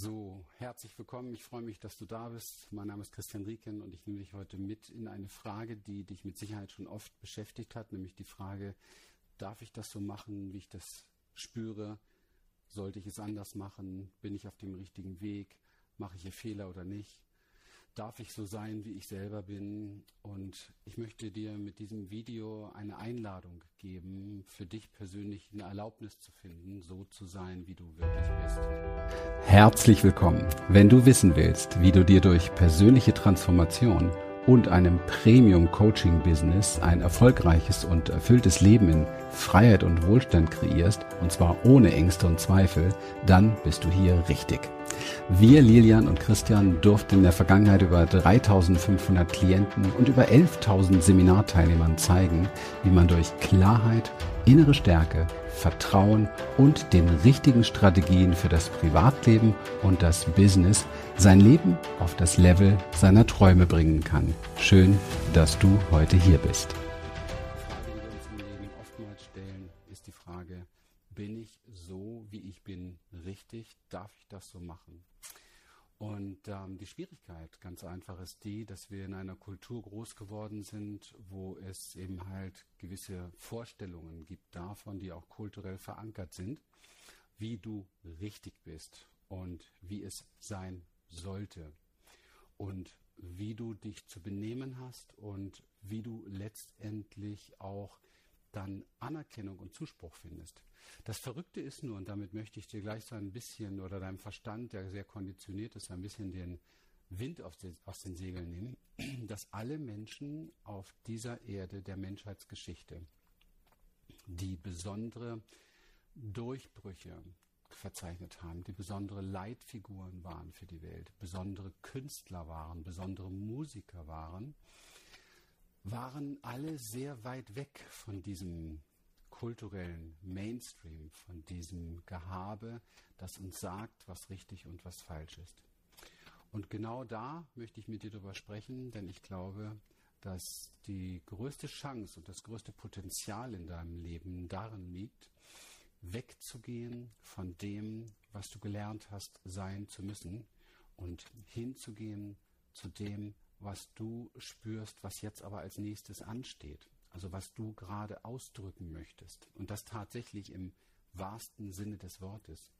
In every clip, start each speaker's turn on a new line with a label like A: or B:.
A: So, herzlich willkommen. Ich freue mich, dass du da bist. Mein Name ist Christian Rieken und ich nehme dich heute mit in eine Frage, die dich mit Sicherheit schon oft beschäftigt hat, nämlich die Frage, darf ich das so machen, wie ich das spüre? Sollte ich es anders machen? Bin ich auf dem richtigen Weg? Mache ich hier Fehler oder nicht? Darf ich so sein, wie ich selber bin. Und ich möchte dir mit diesem Video eine Einladung geben, für dich persönlich eine Erlaubnis zu finden, so zu sein, wie du wirklich bist. Herzlich willkommen. Wenn du wissen willst, wie du dir durch persönliche Transformation und einem Premium-Coaching-Business ein erfolgreiches und erfülltes Leben in Freiheit und Wohlstand kreierst, und zwar ohne Ängste und Zweifel, dann bist du hier richtig. Wir, Lilian und Christian, durften in der Vergangenheit über 3500 Klienten und über 11.000 Seminarteilnehmern zeigen, wie man durch Klarheit, innere Stärke, Vertrauen und den richtigen Strategien für das Privatleben und das Business sein Leben auf das Level seiner Träume bringen kann. Schön, dass du heute hier bist. Richtig? Darf ich das so machen? Und ähm, die Schwierigkeit ganz einfach ist die, dass wir in einer Kultur groß geworden sind, wo es eben halt gewisse Vorstellungen gibt davon, die auch kulturell verankert sind, wie du richtig bist und wie es sein sollte und wie du dich zu benehmen hast und wie du letztendlich auch dann Anerkennung und Zuspruch findest. Das Verrückte ist nur, und damit möchte ich dir gleich so ein bisschen oder deinem Verstand, der sehr konditioniert ist, ein bisschen den Wind aus den, aus den Segeln nehmen, dass alle Menschen auf dieser Erde der Menschheitsgeschichte, die besondere Durchbrüche verzeichnet haben, die besondere Leitfiguren waren für die Welt, besondere Künstler waren, besondere Musiker waren, waren alle sehr weit weg von diesem kulturellen Mainstream, von diesem Gehabe, das uns sagt, was richtig und was falsch ist. Und genau da möchte ich mit dir darüber sprechen, denn ich glaube, dass die größte Chance und das größte Potenzial in deinem Leben darin liegt, wegzugehen von dem, was du gelernt hast, sein zu müssen und hinzugehen zu dem, was du spürst, was jetzt aber als nächstes ansteht. Also was du gerade ausdrücken möchtest. Und das tatsächlich im wahrsten Sinne des Wortes.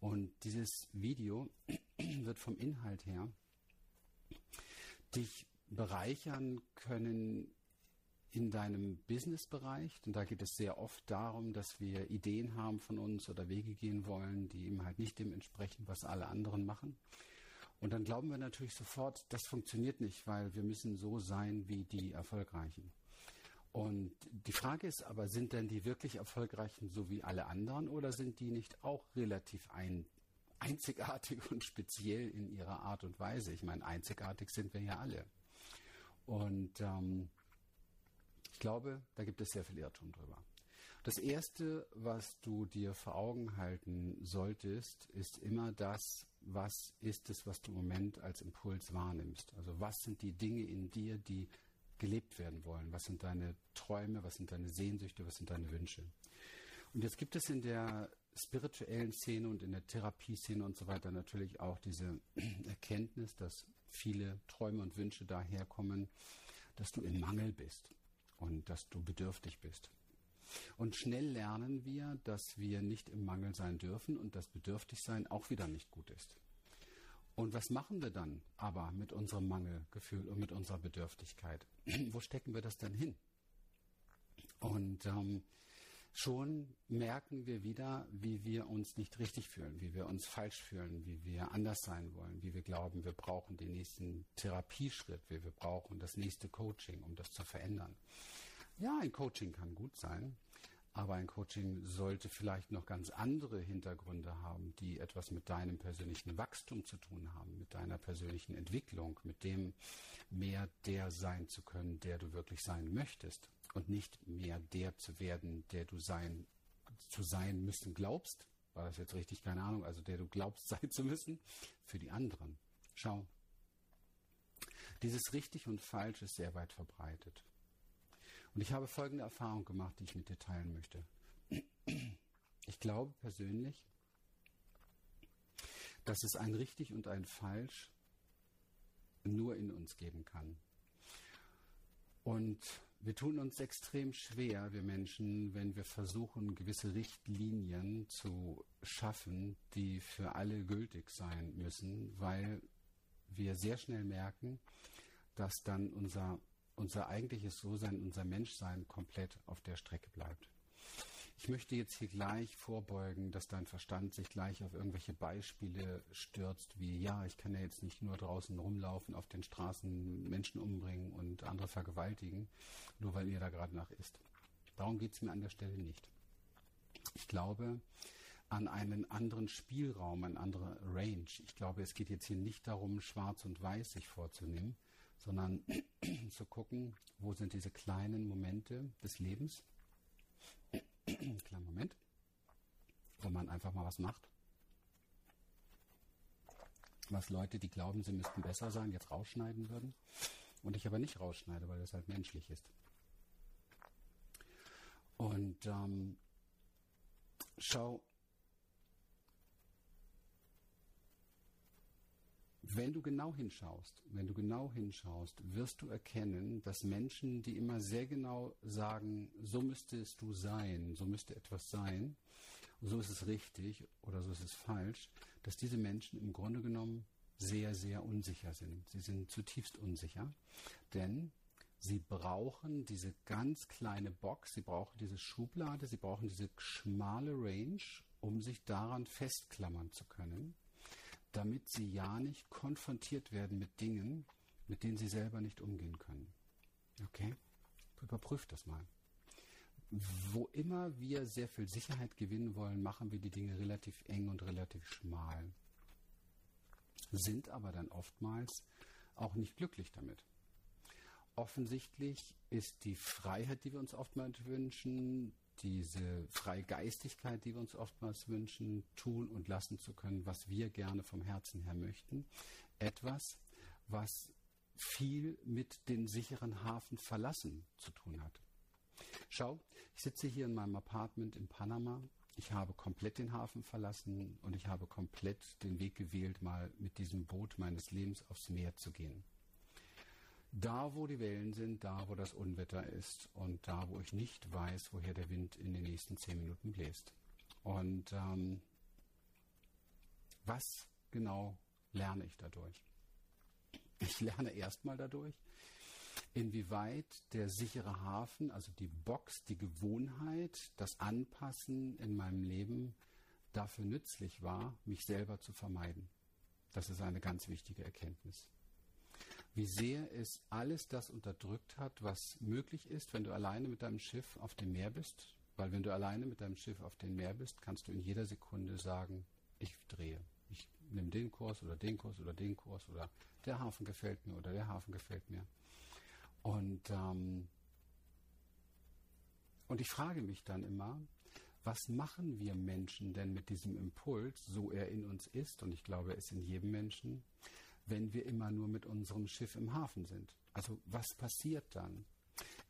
A: Und dieses Video wird vom Inhalt her dich bereichern können in deinem Businessbereich. Und da geht es sehr oft darum, dass wir Ideen haben von uns oder Wege gehen wollen, die eben halt nicht dem entsprechen, was alle anderen machen. Und dann glauben wir natürlich sofort, das funktioniert nicht, weil wir müssen so sein wie die Erfolgreichen. Und die Frage ist aber, sind denn die wirklich Erfolgreichen so wie alle anderen oder sind die nicht auch relativ ein, einzigartig und speziell in ihrer Art und Weise? Ich meine, einzigartig sind wir ja alle. Und ähm, ich glaube, da gibt es sehr viel Irrtum drüber. Das Erste, was du dir vor Augen halten solltest, ist immer das, was ist es, was du im Moment als Impuls wahrnimmst. Also was sind die Dinge in dir, die gelebt werden wollen? Was sind deine Träume, was sind deine Sehnsüchte, was sind deine Wünsche? Und jetzt gibt es in der spirituellen Szene und in der Therapieszene und so weiter natürlich auch diese Erkenntnis, dass viele Träume und Wünsche daherkommen, dass du im Mangel bist und dass du bedürftig bist. Und schnell lernen wir, dass wir nicht im Mangel sein dürfen und dass Bedürftigsein auch wieder nicht gut ist. Und was machen wir dann aber mit unserem Mangelgefühl und mit unserer Bedürftigkeit? Wo stecken wir das denn hin? Und ähm, schon merken wir wieder, wie wir uns nicht richtig fühlen, wie wir uns falsch fühlen, wie wir anders sein wollen, wie wir glauben, wir brauchen den nächsten Therapieschritt, wie wir brauchen das nächste Coaching, um das zu verändern. Ja, ein Coaching kann gut sein, aber ein Coaching sollte vielleicht noch ganz andere Hintergründe haben, die etwas mit deinem persönlichen Wachstum zu tun haben, mit deiner persönlichen Entwicklung, mit dem mehr der sein zu können, der du wirklich sein möchtest und nicht mehr der zu werden, der du sein zu sein müssen glaubst. War das jetzt richtig? Keine Ahnung. Also der du glaubst sein zu müssen für die anderen. Schau. Dieses richtig und falsch ist sehr weit verbreitet. Und ich habe folgende Erfahrung gemacht, die ich mit dir teilen möchte. Ich glaube persönlich, dass es ein richtig und ein falsch nur in uns geben kann. Und wir tun uns extrem schwer, wir Menschen, wenn wir versuchen, gewisse Richtlinien zu schaffen, die für alle gültig sein müssen, weil wir sehr schnell merken, dass dann unser, unser eigentliches So-Sein, unser Menschsein komplett auf der Strecke bleibt. Ich möchte jetzt hier gleich vorbeugen, dass dein Verstand sich gleich auf irgendwelche Beispiele stürzt, wie ja, ich kann ja jetzt nicht nur draußen rumlaufen, auf den Straßen Menschen umbringen und andere vergewaltigen, nur weil ihr da gerade nach ist. Darum geht es mir an der Stelle nicht. Ich glaube an einen anderen Spielraum, eine andere Range. Ich glaube, es geht jetzt hier nicht darum, schwarz und weiß sich vorzunehmen, sondern zu gucken, wo sind diese kleinen Momente des Lebens, Kleinen Moment. Wo man einfach mal was macht. Was Leute, die glauben, sie müssten besser sein, jetzt rausschneiden würden. Und ich aber nicht rausschneide, weil das halt menschlich ist. Und ähm, schau, Wenn du genau hinschaust, wenn du genau hinschaust, wirst du erkennen, dass Menschen, die immer sehr genau sagen, so müsstest du sein, so müsste etwas sein, so ist es richtig oder so ist es falsch, dass diese Menschen im Grunde genommen sehr, sehr unsicher sind. Sie sind zutiefst unsicher, denn sie brauchen diese ganz kleine Box, sie brauchen diese Schublade, sie brauchen diese schmale Range, um sich daran festklammern zu können damit sie ja nicht konfrontiert werden mit Dingen, mit denen sie selber nicht umgehen können. Okay? Überprüft das mal. Wo immer wir sehr viel Sicherheit gewinnen wollen, machen wir die Dinge relativ eng und relativ schmal. Sind aber dann oftmals auch nicht glücklich damit. Offensichtlich ist die Freiheit, die wir uns oftmals wünschen, diese freie Geistigkeit, die wir uns oftmals wünschen, tun und lassen zu können, was wir gerne vom Herzen her möchten. Etwas, was viel mit den sicheren Hafen verlassen zu tun hat. Schau, ich sitze hier in meinem Apartment in Panama. Ich habe komplett den Hafen verlassen und ich habe komplett den Weg gewählt, mal mit diesem Boot meines Lebens aufs Meer zu gehen. Da, wo die Wellen sind, da, wo das Unwetter ist und da, wo ich nicht weiß, woher der Wind in den nächsten zehn Minuten bläst. Und ähm, was genau lerne ich dadurch? Ich lerne erstmal dadurch, inwieweit der sichere Hafen, also die Box, die Gewohnheit, das Anpassen in meinem Leben dafür nützlich war, mich selber zu vermeiden. Das ist eine ganz wichtige Erkenntnis wie sehr es alles das unterdrückt hat, was möglich ist, wenn du alleine mit deinem Schiff auf dem Meer bist. Weil wenn du alleine mit deinem Schiff auf dem Meer bist, kannst du in jeder Sekunde sagen, ich drehe. Ich nehme den Kurs oder den Kurs oder den Kurs oder der Hafen gefällt mir oder der Hafen gefällt mir. Und, ähm, und ich frage mich dann immer, was machen wir Menschen denn mit diesem Impuls, so er in uns ist, und ich glaube, er ist in jedem Menschen, wenn wir immer nur mit unserem Schiff im Hafen sind? Also was passiert dann?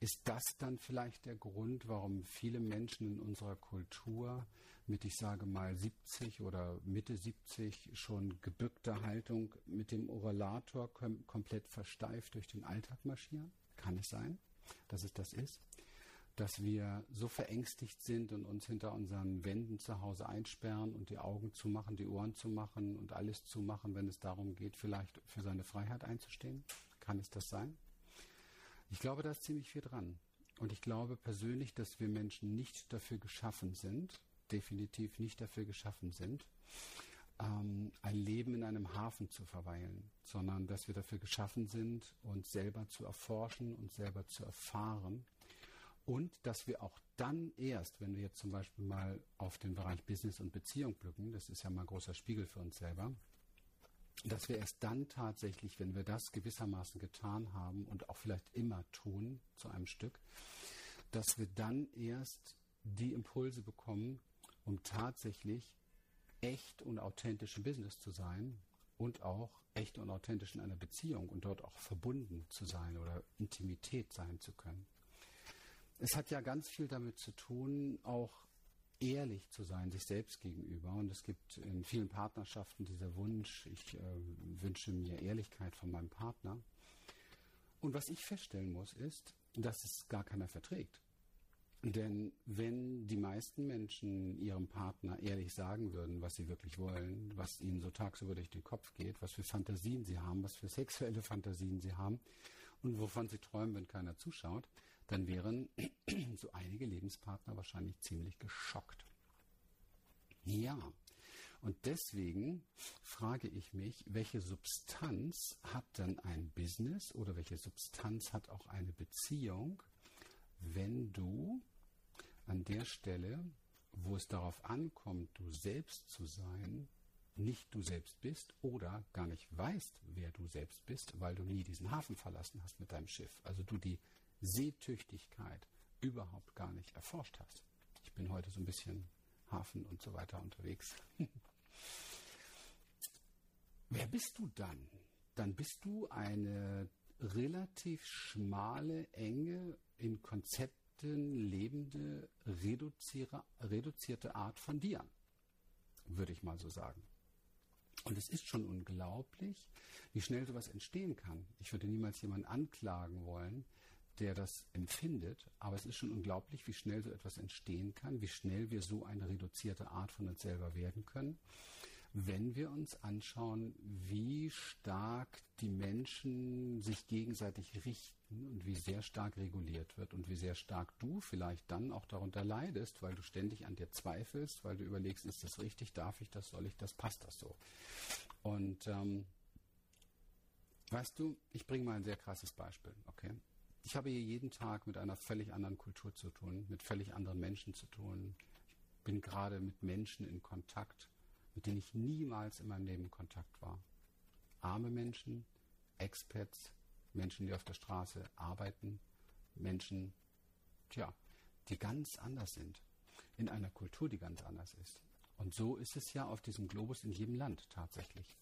A: Ist das dann vielleicht der Grund, warum viele Menschen in unserer Kultur mit, ich sage mal, 70 oder Mitte 70 schon gebückter Haltung mit dem Oralator kom komplett versteift durch den Alltag marschieren? Kann es sein, dass es das ist? Dass wir so verängstigt sind und uns hinter unseren Wänden zu Hause einsperren und die Augen zu machen, die Ohren zu machen und alles zu machen, wenn es darum geht, vielleicht für seine Freiheit einzustehen? Kann es das sein? Ich glaube, da ist ziemlich viel dran. Und ich glaube persönlich, dass wir Menschen nicht dafür geschaffen sind, definitiv nicht dafür geschaffen sind, ähm, ein Leben in einem Hafen zu verweilen, sondern dass wir dafür geschaffen sind, uns selber zu erforschen und selber zu erfahren und dass wir auch dann erst, wenn wir jetzt zum Beispiel mal auf den Bereich Business und Beziehung blicken, das ist ja mal ein großer Spiegel für uns selber, dass wir erst dann tatsächlich, wenn wir das gewissermaßen getan haben und auch vielleicht immer tun zu einem Stück, dass wir dann erst die Impulse bekommen, um tatsächlich echt und authentisch im Business zu sein und auch echt und authentisch in einer Beziehung und dort auch verbunden zu sein oder Intimität sein zu können. Es hat ja ganz viel damit zu tun, auch ehrlich zu sein, sich selbst gegenüber. Und es gibt in vielen Partnerschaften dieser Wunsch, ich äh, wünsche mir Ehrlichkeit von meinem Partner. Und was ich feststellen muss, ist, dass es gar keiner verträgt. Denn wenn die meisten Menschen ihrem Partner ehrlich sagen würden, was sie wirklich wollen, was ihnen so tagsüber durch den Kopf geht, was für Fantasien sie haben, was für sexuelle Fantasien sie haben und wovon sie träumen, wenn keiner zuschaut, dann wären so einige Lebenspartner wahrscheinlich ziemlich geschockt. Ja, und deswegen frage ich mich, welche Substanz hat dann ein Business oder welche Substanz hat auch eine Beziehung, wenn du an der Stelle, wo es darauf ankommt, du selbst zu sein, nicht du selbst bist oder gar nicht weißt, wer du selbst bist, weil du nie diesen Hafen verlassen hast mit deinem Schiff. Also du die Seetüchtigkeit überhaupt gar nicht erforscht hast. Ich bin heute so ein bisschen Hafen und so weiter unterwegs. wer bist du dann? Dann bist du eine relativ schmale, enge, in Konzept Fakten lebende, reduzierte Art von dir, würde ich mal so sagen. Und es ist schon unglaublich, wie schnell sowas entstehen kann. Ich würde niemals jemanden anklagen wollen, der das empfindet, aber es ist schon unglaublich, wie schnell so etwas entstehen kann, wie schnell wir so eine reduzierte Art von uns selber werden können wenn wir uns anschauen, wie stark die Menschen sich gegenseitig richten und wie sehr stark reguliert wird und wie sehr stark du vielleicht dann auch darunter leidest, weil du ständig an dir zweifelst, weil du überlegst, ist das richtig, darf ich das, soll ich das, passt das so. Und ähm, weißt du, ich bringe mal ein sehr krasses Beispiel, okay? Ich habe hier jeden Tag mit einer völlig anderen Kultur zu tun, mit völlig anderen Menschen zu tun. Ich bin gerade mit Menschen in Kontakt, mit denen ich niemals in meinem Leben in Kontakt war. Arme Menschen, Expats, Menschen, die auf der Straße arbeiten, Menschen, tja, die ganz anders sind, in einer Kultur, die ganz anders ist. Und so ist es ja auf diesem Globus in jedem Land tatsächlich.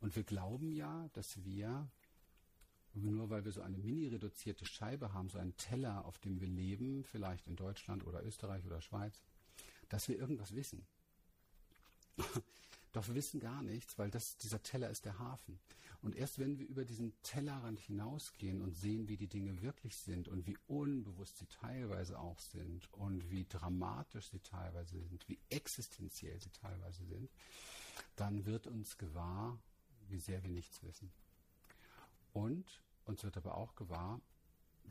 A: Und wir glauben ja, dass wir, nur weil wir so eine mini-reduzierte Scheibe haben, so einen Teller, auf dem wir leben, vielleicht in Deutschland oder Österreich oder Schweiz, dass wir irgendwas wissen. Doch wir wissen gar nichts, weil das, dieser Teller ist der Hafen. Und erst wenn wir über diesen Tellerrand hinausgehen und sehen, wie die Dinge wirklich sind und wie unbewusst sie teilweise auch sind und wie dramatisch sie teilweise sind, wie existenziell sie teilweise sind, dann wird uns gewahr, wie sehr wir nichts wissen. Und uns wird aber auch gewahr,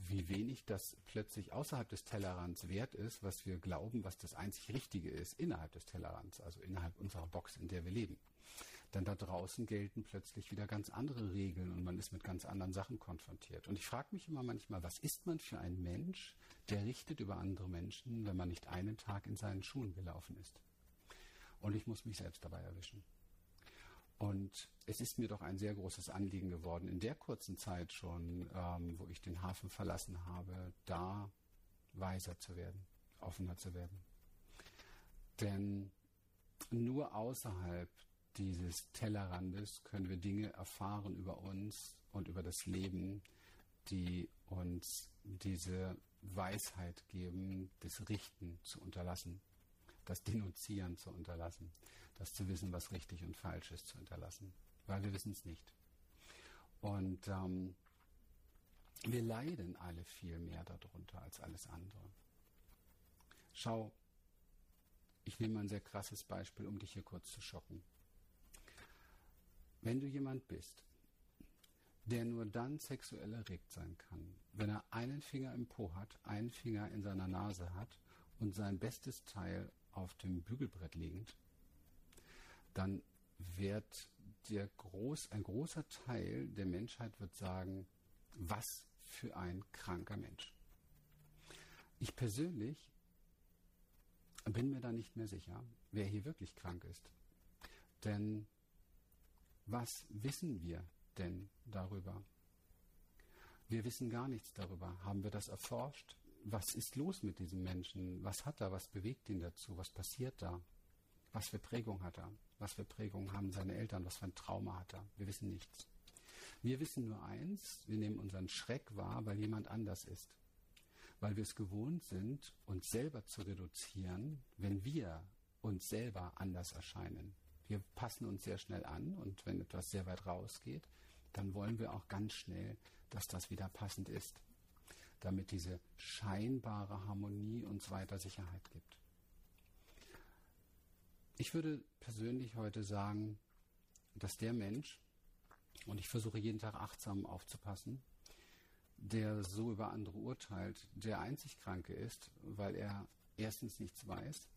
A: wie wenig das plötzlich außerhalb des Tellerrands wert ist, was wir glauben, was das einzig Richtige ist innerhalb des Tellerrands, also innerhalb unserer Box, in der wir leben. Denn da draußen gelten plötzlich wieder ganz andere Regeln und man ist mit ganz anderen Sachen konfrontiert. Und ich frage mich immer manchmal, was ist man für ein Mensch, der richtet über andere Menschen, wenn man nicht einen Tag in seinen Schuhen gelaufen ist? Und ich muss mich selbst dabei erwischen. Und es ist mir doch ein sehr großes Anliegen geworden, in der kurzen Zeit schon, ähm, wo ich den Hafen verlassen habe, da weiser zu werden, offener zu werden. Denn nur außerhalb dieses Tellerrandes können wir Dinge erfahren über uns und über das Leben, die uns diese Weisheit geben, das Richten zu unterlassen, das Denunzieren zu unterlassen, das zu wissen, was richtig und falsch ist, zu hinterlassen, weil wir wissen es nicht. Und ähm, wir leiden alle viel mehr darunter als alles andere. Schau, ich nehme ein sehr krasses Beispiel, um dich hier kurz zu schocken. Wenn du jemand bist, der nur dann sexuell erregt sein kann, wenn er einen Finger im Po hat, einen Finger in seiner Nase hat und sein bestes Teil auf dem Bügelbrett liegend, dann wird der groß, ein großer Teil der Menschheit wird sagen, was für ein kranker Mensch. Ich persönlich bin mir da nicht mehr sicher, wer hier wirklich krank ist. Denn was wissen wir denn darüber? Wir wissen gar nichts darüber. Haben wir das erforscht? Was ist los mit diesem Menschen? Was hat er? Was bewegt ihn dazu? Was passiert da? Was für Prägung hat er? Was für Prägung haben seine Eltern? Was für ein Trauma hat er? Wir wissen nichts. Wir wissen nur eins, wir nehmen unseren Schreck wahr, weil jemand anders ist. weil wir es gewohnt sind, uns selber zu reduzieren, wenn wir uns selber anders erscheinen. Wir passen uns sehr schnell an und wenn etwas sehr weit rausgeht, dann wollen wir auch ganz schnell, dass das wieder passend ist, damit diese scheinbare Harmonie uns weiter Sicherheit gibt. Ich würde persönlich heute sagen, dass der Mensch, und ich versuche jeden Tag achtsam aufzupassen, der so über andere urteilt, der einzig Kranke ist, weil er erstens nichts weiß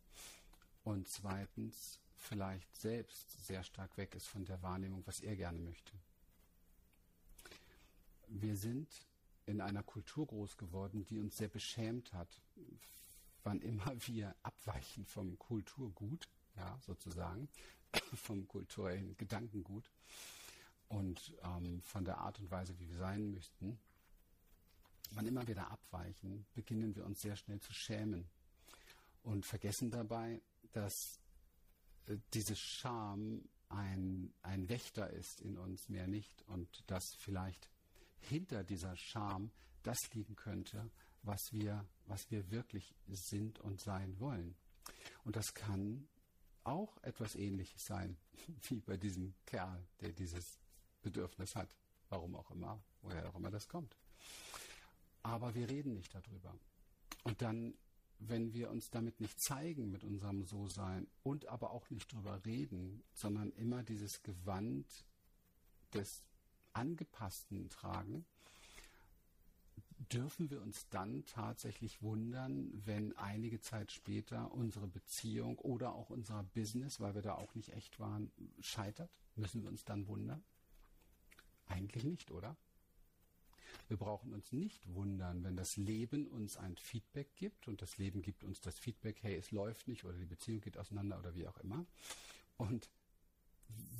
A: und zweitens vielleicht selbst sehr stark weg ist von der Wahrnehmung, was er gerne möchte. Wir sind in einer Kultur groß geworden, die uns sehr beschämt hat, wann immer wir abweichen vom Kulturgut, ja, sozusagen, vom kulturellen Gedankengut und ähm, von der Art und Weise, wie wir sein müssten wann immer wir da abweichen, beginnen wir uns sehr schnell zu schämen und vergessen dabei, dass äh, diese Scham ein, ein Wächter ist in uns, mehr nicht, und dass vielleicht hinter dieser Scham das liegen könnte, was wir, was wir wirklich sind und sein wollen. Und das kann auch etwas Ähnliches sein, wie bei diesem Kerl, der dieses Bedürfnis hat, warum auch immer, woher auch immer das kommt. Aber wir reden nicht darüber. Und dann, wenn wir uns damit nicht zeigen mit unserem So-Sein und aber auch nicht darüber reden, sondern immer dieses Gewand des Angepassten tragen, dürfen wir uns dann tatsächlich wundern, wenn einige Zeit später unsere Beziehung oder auch unser Business, weil wir da auch nicht echt waren, scheitert? Müssen wir uns dann wundern? Eigentlich nicht, oder? Wir brauchen uns nicht wundern, wenn das Leben uns ein Feedback gibt und das Leben gibt uns das Feedback, hey, es läuft nicht oder die Beziehung geht auseinander oder wie auch immer. Und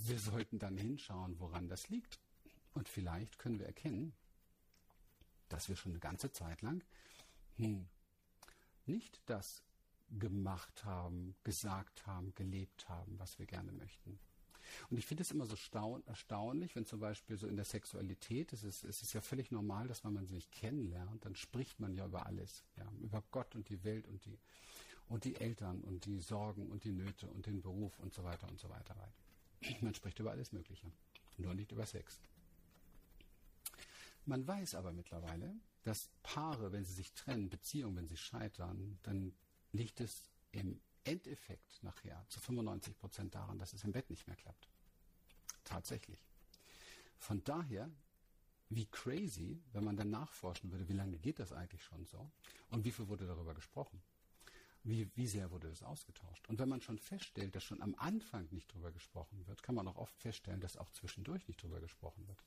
A: wir sollten dann hinschauen, woran das liegt. Und vielleicht können wir erkennen, dass wir schon eine ganze Zeit lang hm, nicht das gemacht haben, gesagt haben, gelebt haben, was wir gerne möchten. Und ich finde es immer so erstaunlich, wenn zum Beispiel so in der Sexualität, es ist, es ist ja völlig normal, dass wenn man sich kennenlernt, dann spricht man ja über alles, ja, über Gott und die Welt und die, und die Eltern und die Sorgen und die Nöte und den Beruf und so weiter und so weiter. Man spricht über alles Mögliche, nur nicht über Sex. Man weiß aber mittlerweile, dass Paare, wenn sie sich trennen, Beziehungen, wenn sie scheitern, dann liegt es im Endeffekt nachher zu 95 Prozent daran, dass es im Bett nicht mehr klappt. Tatsächlich. Von daher, wie crazy, wenn man dann nachforschen würde, wie lange geht das eigentlich schon so und wie viel wurde darüber gesprochen? Wie, wie sehr wurde das ausgetauscht? Und wenn man schon feststellt, dass schon am Anfang nicht darüber gesprochen wird, kann man auch oft feststellen, dass auch zwischendurch nicht darüber gesprochen wird.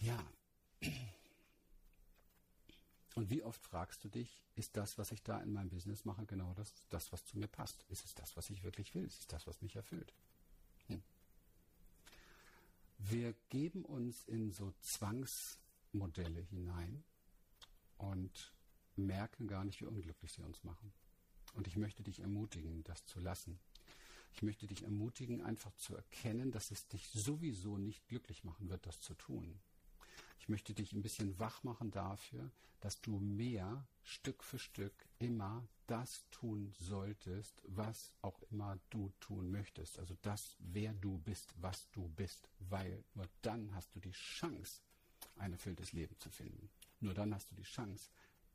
A: Ja, und wie oft fragst du dich, ist das, was ich da in meinem Business mache, genau das, das was zu mir passt? Ist es das, was ich wirklich will? Ist es das, was mich erfüllt? Hm. Wir geben uns in so Zwangsmodelle hinein und merken gar nicht, wie unglücklich sie uns machen. Und ich möchte dich ermutigen, das zu lassen. Ich möchte dich ermutigen, einfach zu erkennen, dass es dich sowieso nicht glücklich machen wird, das zu tun. Ich möchte dich ein bisschen wach machen dafür, dass du mehr Stück für Stück immer das tun solltest, was auch immer du tun möchtest. Also das, wer du bist, was du bist, weil nur dann hast du die Chance, ein erfülltes Leben zu finden. Nur dann hast du die Chance,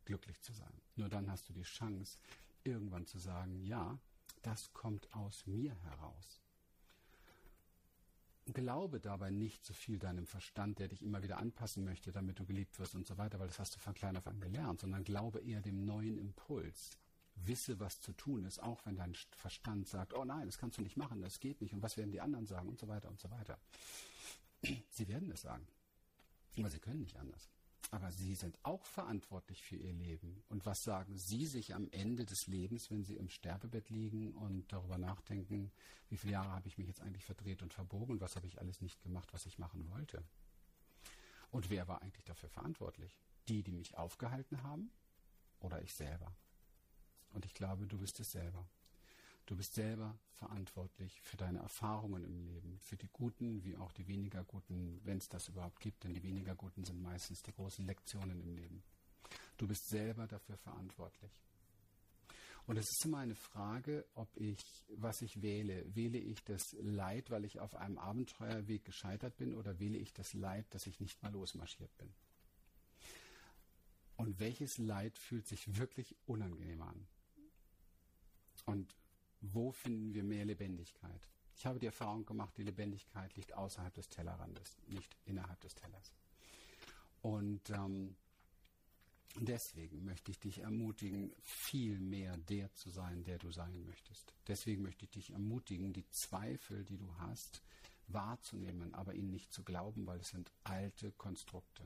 A: glücklich zu sein. Nur dann hast du die Chance, irgendwann zu sagen, ja, das kommt aus mir heraus. Glaube dabei nicht so viel deinem Verstand, der dich immer wieder anpassen möchte, damit du geliebt wirst und so weiter, weil das hast du von klein auf an gelernt, sondern glaube eher dem neuen Impuls. Wisse, was zu tun ist, auch wenn dein Verstand sagt, oh nein, das kannst du nicht machen, das geht nicht und was werden die anderen sagen und so weiter und so weiter. Sie werden es sagen, aber sie können nicht anders. Aber sie sind auch verantwortlich für ihr Leben. Und was sagen sie sich am Ende des Lebens, wenn sie im Sterbebett liegen und darüber nachdenken, wie viele Jahre habe ich mich jetzt eigentlich verdreht und verbogen und was habe ich alles nicht gemacht, was ich machen wollte? Und wer war eigentlich dafür verantwortlich? Die, die mich aufgehalten haben oder ich selber? Und ich glaube, du bist es selber. Du bist selber verantwortlich für deine Erfahrungen im Leben, für die guten wie auch die weniger guten, wenn es das überhaupt gibt, denn die weniger guten sind meistens die großen Lektionen im Leben. Du bist selber dafür verantwortlich. Und es ist immer eine Frage, ob ich, was ich wähle. Wähle ich das Leid, weil ich auf einem Abenteuerweg gescheitert bin, oder wähle ich das Leid, dass ich nicht mal losmarschiert bin? Und welches Leid fühlt sich wirklich unangenehm an? Und wo finden wir mehr Lebendigkeit? Ich habe die Erfahrung gemacht, die Lebendigkeit liegt außerhalb des Tellerrandes, nicht innerhalb des Tellers. Und ähm, deswegen möchte ich dich ermutigen, viel mehr der zu sein, der du sein möchtest. Deswegen möchte ich dich ermutigen, die Zweifel, die du hast, wahrzunehmen, aber ihnen nicht zu glauben, weil es sind alte Konstrukte.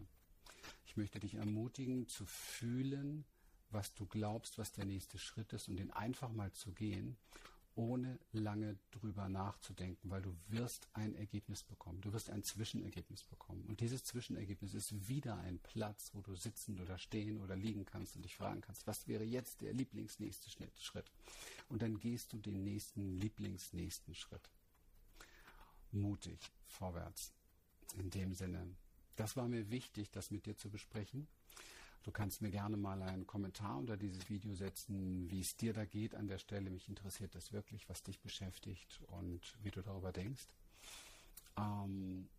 A: Ich möchte dich ermutigen, zu fühlen, was du glaubst, was der nächste Schritt ist und den einfach mal zu gehen ohne lange drüber nachzudenken, weil du wirst ein Ergebnis bekommen. Du wirst ein Zwischenergebnis bekommen. Und dieses Zwischenergebnis ist wieder ein Platz, wo du sitzen oder stehen oder liegen kannst und dich fragen kannst, was wäre jetzt der Lieblingsnächste Schritt? Und dann gehst du den nächsten Lieblingsnächsten Schritt. Mutig, vorwärts. In dem Sinne. Das war mir wichtig, das mit dir zu besprechen. Du kannst mir gerne mal einen Kommentar unter dieses Video setzen, wie es dir da geht an der Stelle. Mich interessiert das wirklich, was dich beschäftigt und wie du darüber denkst. Ähm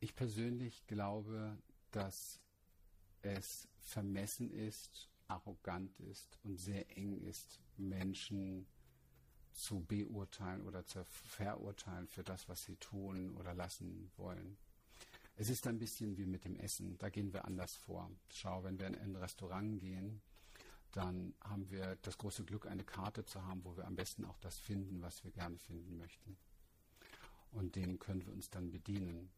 A: ich persönlich glaube, dass es vermessen ist, arrogant ist und sehr eng ist, Menschen zu beurteilen oder zu verurteilen für das, was sie tun oder lassen wollen. Es ist ein bisschen wie mit dem Essen. Da gehen wir anders vor. Schau, wenn wir in ein Restaurant gehen, dann haben wir das große Glück, eine Karte zu haben, wo wir am besten auch das finden, was wir gerne finden möchten. Und dem können wir uns dann bedienen.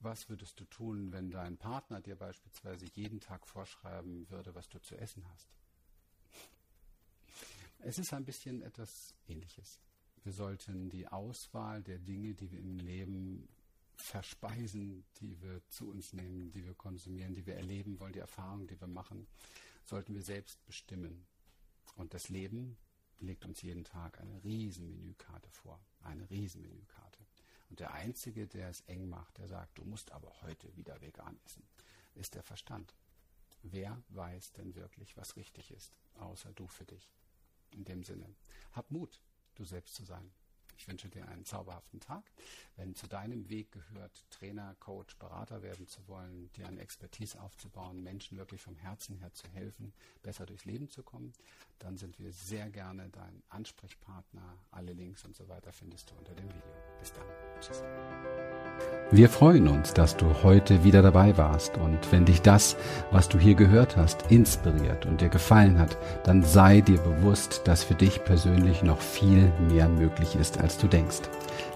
A: Was würdest du tun, wenn dein Partner dir beispielsweise jeden Tag vorschreiben würde, was du zu essen hast? Es ist ein bisschen etwas Ähnliches. Wir sollten die Auswahl der Dinge, die wir im Leben verspeisen, die wir zu uns nehmen, die wir konsumieren, die wir erleben wollen, die Erfahrungen, die wir machen, sollten wir selbst bestimmen. Und das Leben legt uns jeden Tag eine riesen Menükarte vor, eine riesen Menükarte. Und der Einzige, der es eng macht, der sagt, du musst aber heute wieder vegan essen, ist der Verstand. Wer weiß denn wirklich, was richtig ist, außer du für dich? In dem Sinne, hab Mut, du selbst zu sein. Ich wünsche dir einen zauberhaften Tag. Wenn zu deinem Weg gehört, Trainer, Coach, Berater werden zu wollen, dir eine Expertise aufzubauen, Menschen wirklich vom Herzen her zu helfen, besser durchs Leben zu kommen, dann sind wir sehr gerne dein Ansprechpartner. Alle Links und so weiter findest du unter dem Video. Bis dann. Tschüss. Wir freuen uns, dass du heute wieder dabei warst und wenn dich das, was du hier gehört hast, inspiriert und dir gefallen hat, dann sei dir bewusst, dass für dich persönlich noch viel mehr möglich ist, als du denkst.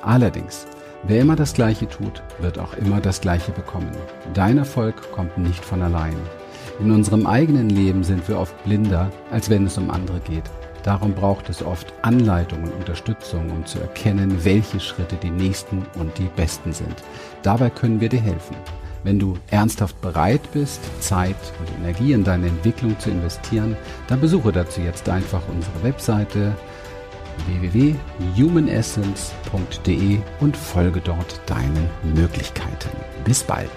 A: Allerdings, wer immer das Gleiche tut, wird auch immer das Gleiche bekommen. Dein Erfolg kommt nicht von allein. In unserem eigenen Leben sind wir oft blinder, als wenn es um andere geht. Darum braucht es oft Anleitung und Unterstützung, um zu erkennen, welche Schritte die nächsten und die besten sind. Dabei können wir dir helfen. Wenn du ernsthaft bereit bist, Zeit und Energie in deine Entwicklung zu investieren, dann besuche dazu jetzt einfach unsere Webseite www.humanessence.de und folge dort deinen Möglichkeiten. Bis bald.